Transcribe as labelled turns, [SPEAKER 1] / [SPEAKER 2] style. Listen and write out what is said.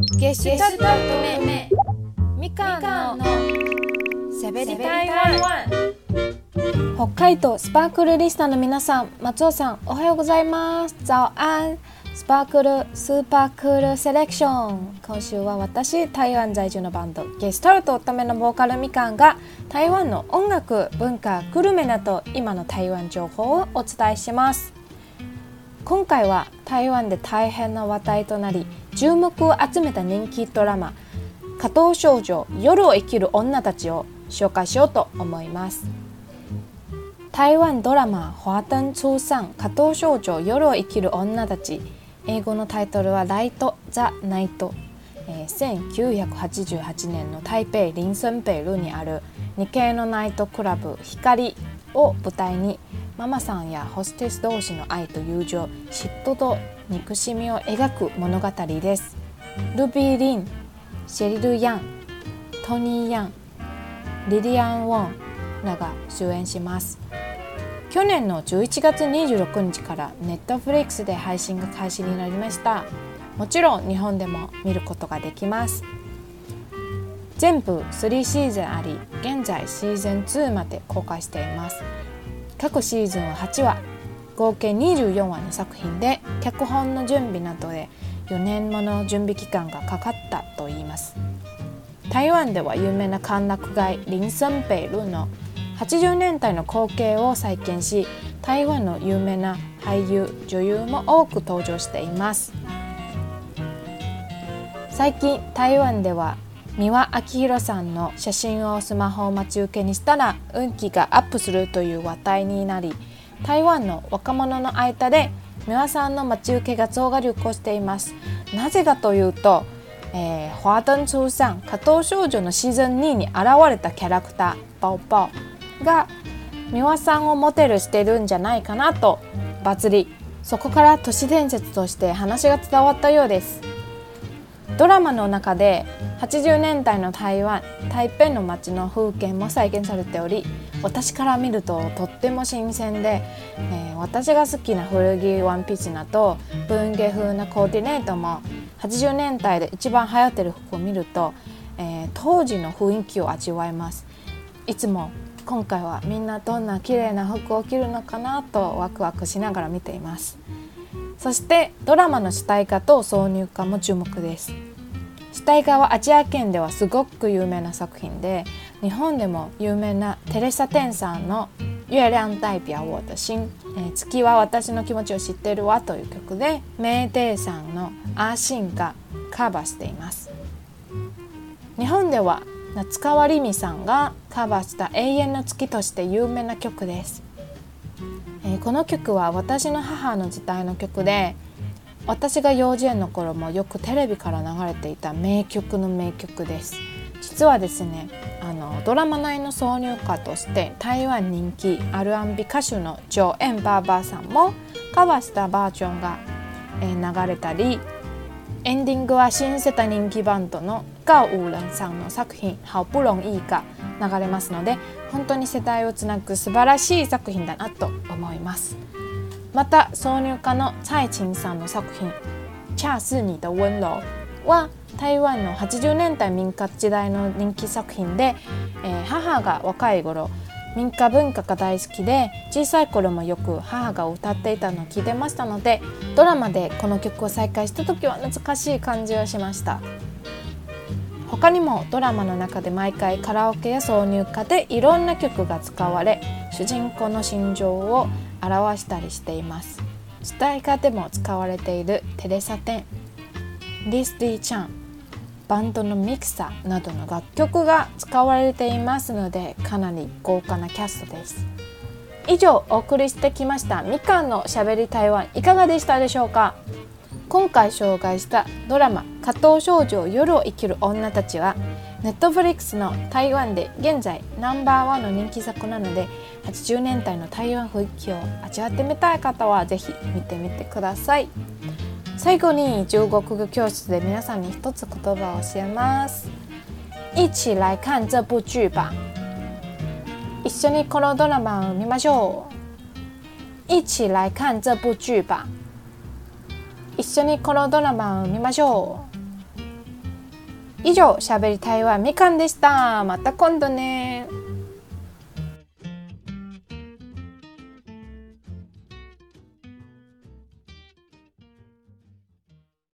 [SPEAKER 1] ゲシュタルト目みかんのしゃべり台湾北海道スパークルリスターの皆さん松尾さんおはようございます。早安スパークルスーパークールセレクション。今週は私台湾在住のバンドゲストルトためのボーカルみかんが台湾の音楽文化グルメなど今の台湾情報をお伝えします。今回は台湾で大変な話題となり注目を集めた人気ドラマ「加藤少女夜を生きる女たち」を紹介しようと思います。台湾ドラマ「華灯初上加藤少女夜を生きる女たち」英語のタイトルは「ライト・ザ・ナイト」、1988年の台北林森北路にある日系のナイトクラブ「光」を舞台にママさんやホステス同士の愛と友情嫉妬と憎しみを描く物語です。ルビー・リンシェリル・ヤントニー・ヤンリリアン・ウォンらが主演します。去年の11月26日からネットフリックスで配信が開始になりました。もちろん日本でも見ることができます。全部3シーズンあり現在シーズン2まで公開しています。各シーズンは8話合計24話の作品で脚本の準備などで4年もの準備期間がかかったといいます。台湾では有名な歓楽街林森北路の80年代の光景を再建し台湾の有名な俳優女優も多く登場しています。最近台湾では三輪明宏さんの写真をスマホを待ち受けにしたら運気がアップするという話題になり台湾の若者の間で三輪さんの待ち受け画像が流行しています。なぜかというと、えー、華灯初上加藤少女のシーズン2に現れたキャラクターバオバオが三輪さんをモデルしてるんじゃないかなとバズり。そこから都市伝説として話が伝わったようです。ドラマの中で80年代の台湾台北の街の風景も再現されており私から見るととっても新鮮で、えー、私が好きな古着ワンピースなど文芸風なコーディネートも80年代で一番流行ってる服を見ると、えー、当時の雰囲気を味わえます。いつも今回はみんなどんな綺麗な服を着るのかなとワクワクしながら見ています。そしてドラマの主題歌と挿入歌も注目です。主題歌はアジア圏ではすごく有名な作品で日本でも有名なテレサ・テンさんの「月亮代表我的心」え月は私の気持ちを知ってるわ」という曲でメイデイさんの「アーシン」がカバーしています。日本では夏川りみさんがカバーした「永遠の月」として有名な曲です、えこの曲は私の母の時代の曲で私が幼稚園の頃もよくテレビから流れていた名曲の名曲です実はですねあのドラマ内の挿入歌として台湾人気 R&B 歌手のジョ・エン・バーバーさんもカバーしたバージョンが、えー、流れたりエンディングは新世代人気バンドのガウーランさんの作品「ハオプロンイー」が流れますので本当に世代をつなぐ素晴らしい作品だなと思います。また挿入歌の蔡琴さんの作品「恰是你的温柔」は台湾の80年代民歌時代の人気作品で、えー、母が若い頃民歌文化が大好きで小さい頃もよく母が歌っていたのを聞いてましたのでドラマでこの曲を再開した時は懐かしい感じをしました。他にもドラマの中で毎回カラオケや挿入歌でいろんな曲が使われ主人公の心情を表したりしています。主題歌でも使われているテレサテン。リス・ディ・チャンバンドのミクサーなどの楽曲が使われていますのでかなり豪華なキャストです。以上お送りしてきました。みかんのしゃべり台湾いかがでしたでしょうか？今回紹介したドラマ「加藤少女夜を生きる女たちは」ネットフリックスの台湾で現在ナンバーワンの人気作なので80年代の台湾雰囲気を味わってみたい方はぜひ見てみてください。最後に中国語教室で皆さんに一つ言葉を教えます。一起来看这部剧吧。一緒にこのドラマを見ましょう。一起来看这部剧吧。一緒にこのドラマを見ましょう。以上しゃべり台湾みかんでした。また今度ね。